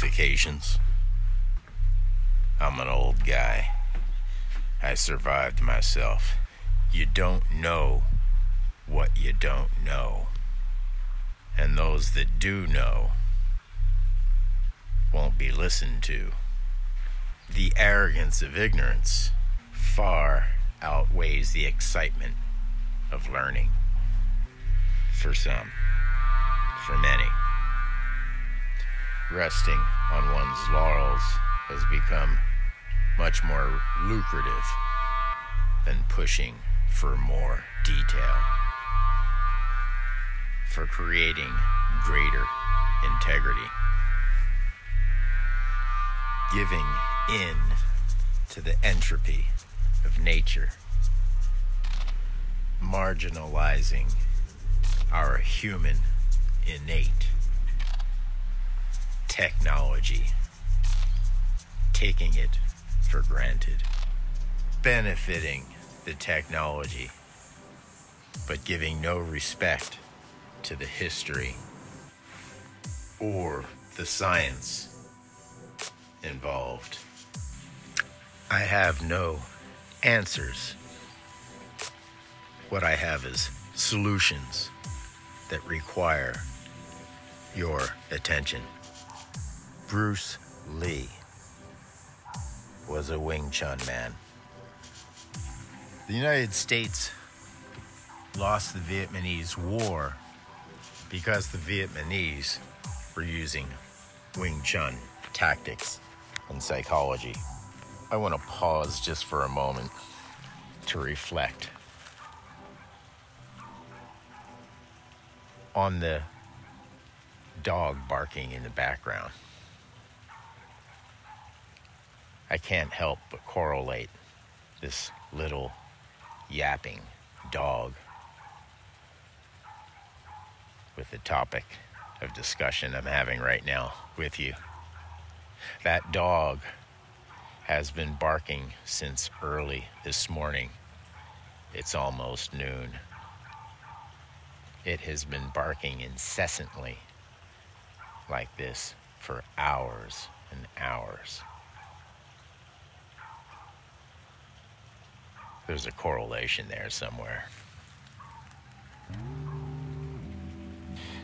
qualifications. I'm an old guy. I survived myself. You don't know what you don't know. And those that do know won't be listened to. The arrogance of ignorance far outweighs the excitement of learning. For some, for many. Resting on one's laurels has become much more lucrative than pushing for more detail, for creating greater integrity, giving in to the entropy of nature, marginalizing our human innate technology, taking it for granted, benefiting the technology, but giving no respect to the history or the science involved. I have no answers. What I have is solutions that require your attention. Bruce Lee was a Wing Chun man. The United States lost the Vietnamese War because the Vietnamese were using Wing Chun tactics and psychology. I want to pause just for a moment to reflect on the dog barking in the background. I can't help but correlate this little yapping dog with the topic of discussion I'm having right now with you. That dog has been barking since early this morning. It's almost noon. It has been barking incessantly like this for hours and hours. There's a correlation there somewhere.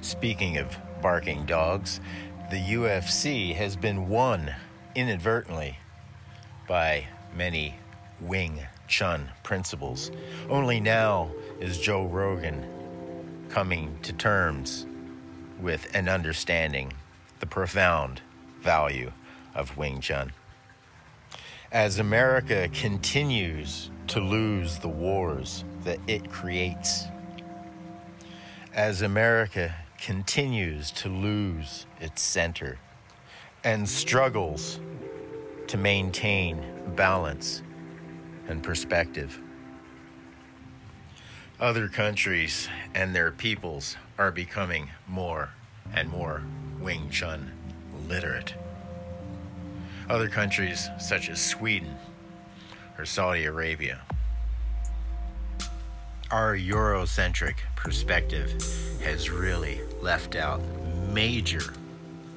Speaking of barking dogs, the UFC has been won inadvertently by many Wing Chun principles. Only now is Joe Rogan coming to terms with and understanding the profound value of Wing Chun. As America continues to lose the wars that it creates, as America continues to lose its center and struggles to maintain balance and perspective. Other countries and their peoples are becoming more and more Wing Chun literate. Other countries, such as Sweden or Saudi Arabia, our Eurocentric perspective has really left out major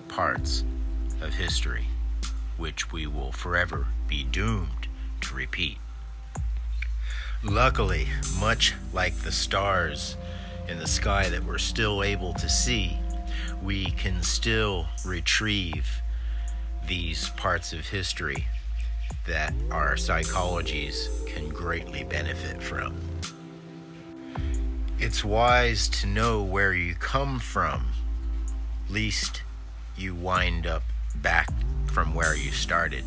parts of history which we will forever be doomed to repeat. Luckily, much like the stars in the sky that we're still able to see, we can still retrieve these parts of history that our psychologies can greatly benefit from. It's wise to know where you come from, least you wind up back from where you started.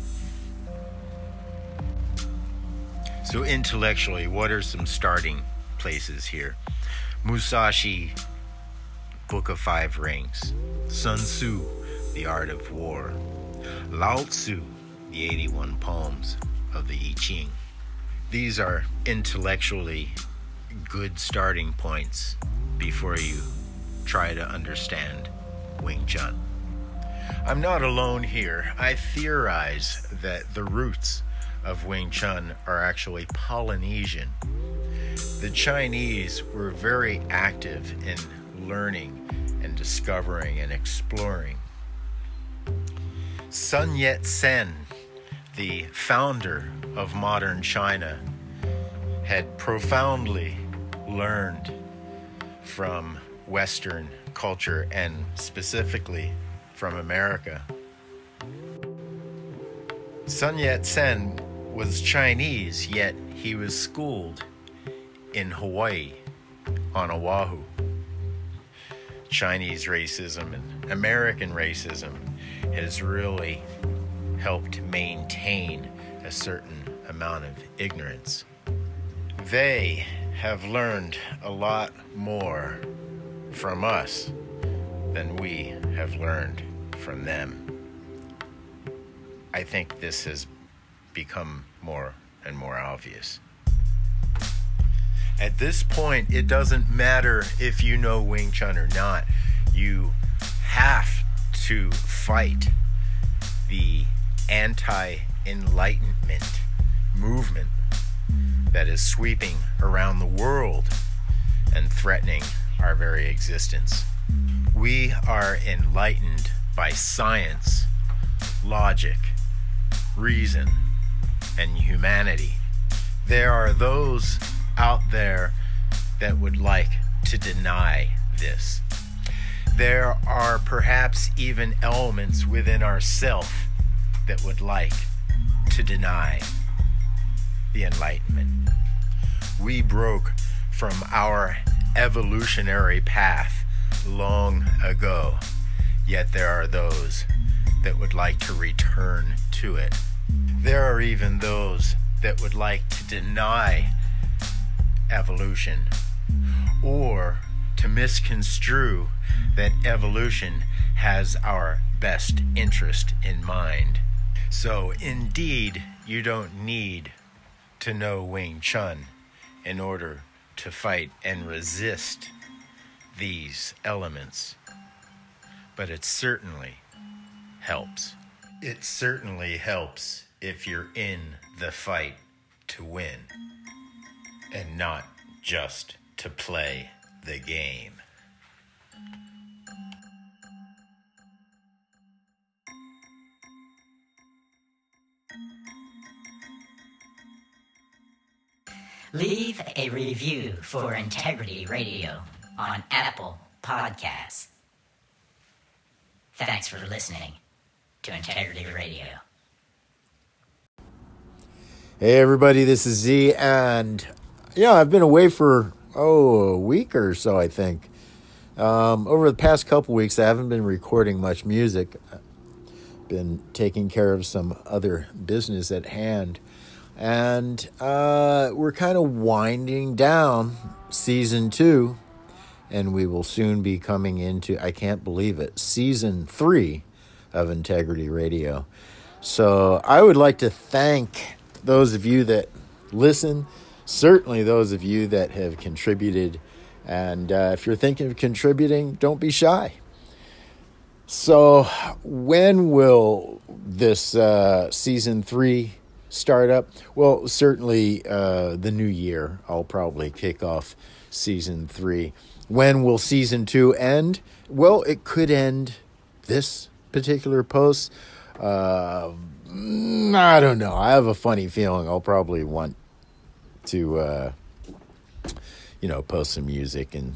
So, intellectually, what are some starting places here? Musashi, Book of Five Rings. Sun Tzu, The Art of War. Lao Tzu, The 81 Poems of the I Ching. These are intellectually good starting points before you try to understand Wing Chun. I'm not alone here. I theorize that the roots of Wing Chun are actually Polynesian. The Chinese were very active in learning and discovering and exploring. Sun Yat sen, the founder of modern China, had profoundly learned from Western culture and specifically from America. Sun Yat sen was Chinese, yet he was schooled in Hawaii on Oahu. Chinese racism and American racism has really helped maintain a certain amount of ignorance. They have learned a lot more from us than we have learned from them. I think this has become more and more obvious. At this point, it doesn't matter if you know Wing Chun or not. You have to fight the anti enlightenment movement that is sweeping around the world and threatening our very existence. We are enlightened by science, logic, reason, and humanity. There are those out there that would like to deny this. There are perhaps even elements within ourself that would like to deny the Enlightenment. We broke from our evolutionary path long ago, yet there are those that would like to return to it. There are even those that would like to deny evolution or to misconstrue that evolution has our best interest in mind. So, indeed, you don't need to know Wing Chun in order to fight and resist these elements. But it certainly helps. It certainly helps if you're in the fight to win and not just to play the game. Leave a review for Integrity Radio on Apple Podcasts. Thanks for listening to Integrity Radio. Hey everybody, this is Z, and yeah, I've been away for oh a week or so, I think. Um, over the past couple weeks, I haven't been recording much music. Been taking care of some other business at hand, and uh, we're kind of winding down season two, and we will soon be coming into I can't believe it season three of Integrity Radio. So I would like to thank those of you that listen, certainly those of you that have contributed. And uh, if you're thinking of contributing, don't be shy. So, when will this uh, season three start up? Well, certainly uh, the new year. I'll probably kick off season three. When will season two end? Well, it could end this particular post. Uh, I don't know. I have a funny feeling I'll probably want to, uh, you know, post some music and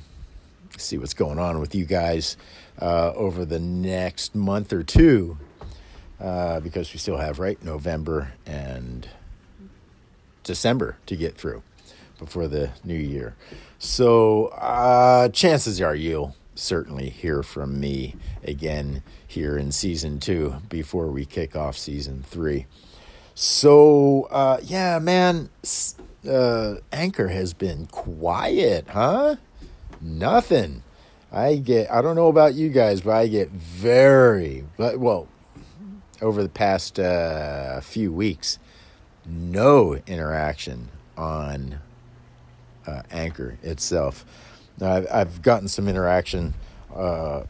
see what's going on with you guys uh, over the next month or two uh, because we still have, right, November and December to get through before the new year. So uh, chances are you'll certainly hear from me again here in season two before we kick off season three. So, uh, yeah, man, uh, Anchor has been quiet, huh? Nothing. I get, I don't know about you guys, but I get very, well, over the past uh, few weeks, no interaction on uh, Anchor itself. Now, I've, I've gotten some interaction uh,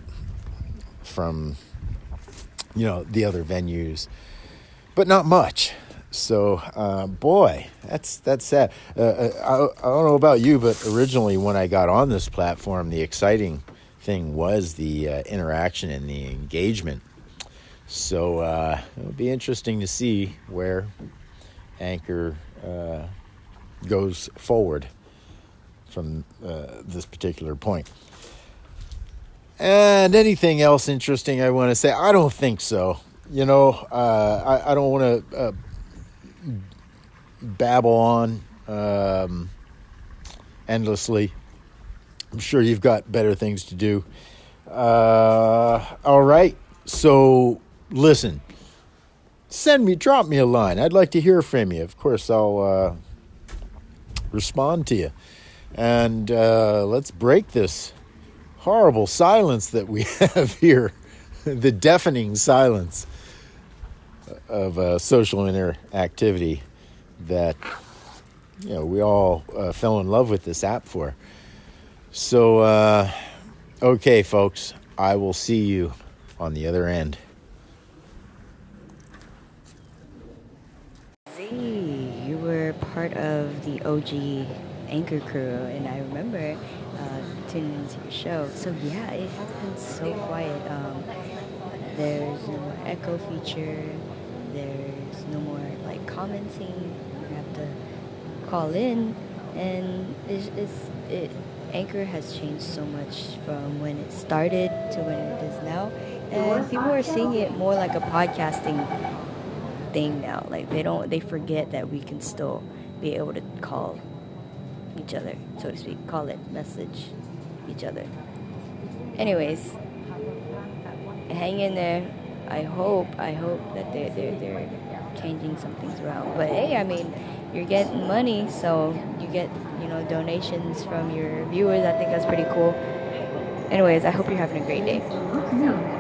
from, you know, the other venues, but not much. So, uh, boy, that's that's sad. Uh, uh, I, I don't know about you, but originally when I got on this platform, the exciting thing was the uh, interaction and the engagement. So uh, it'll be interesting to see where Anchor uh, goes forward from this particular point. And anything else interesting I want to say? I don't think so. You know, uh, I, I don't want to uh, babble on um, endlessly. I'm sure you've got better things to do. Uh, all right. So, listen, send me, drop me a line. I'd like to hear from you. Of course, I'll uh, respond to you. And uh, let's break this horrible silence that we have here the deafening silence of uh, social interactivity that you know we all uh, fell in love with this app for. So, uh, okay, folks, I will see you on the other end. Z, you were part of the OG anchor crew, and I remember uh, tuning into your show. So yeah, it has been so quiet. Um, there's no echo feature. There's no more like commenting. You have to call in, and it's, it's it. Anchor has changed so much from when it started to when it is now, and people are seeing it more like a podcasting thing now. Like they don't, they forget that we can still be able to call each other, so to speak, call it, message each other. Anyways, hang in there. I hope, I hope that they're they're they're changing some things around. But hey, I mean, you're getting money, so you get you know donations from your viewers. I think that's pretty cool. Anyways, I hope you're having a great day.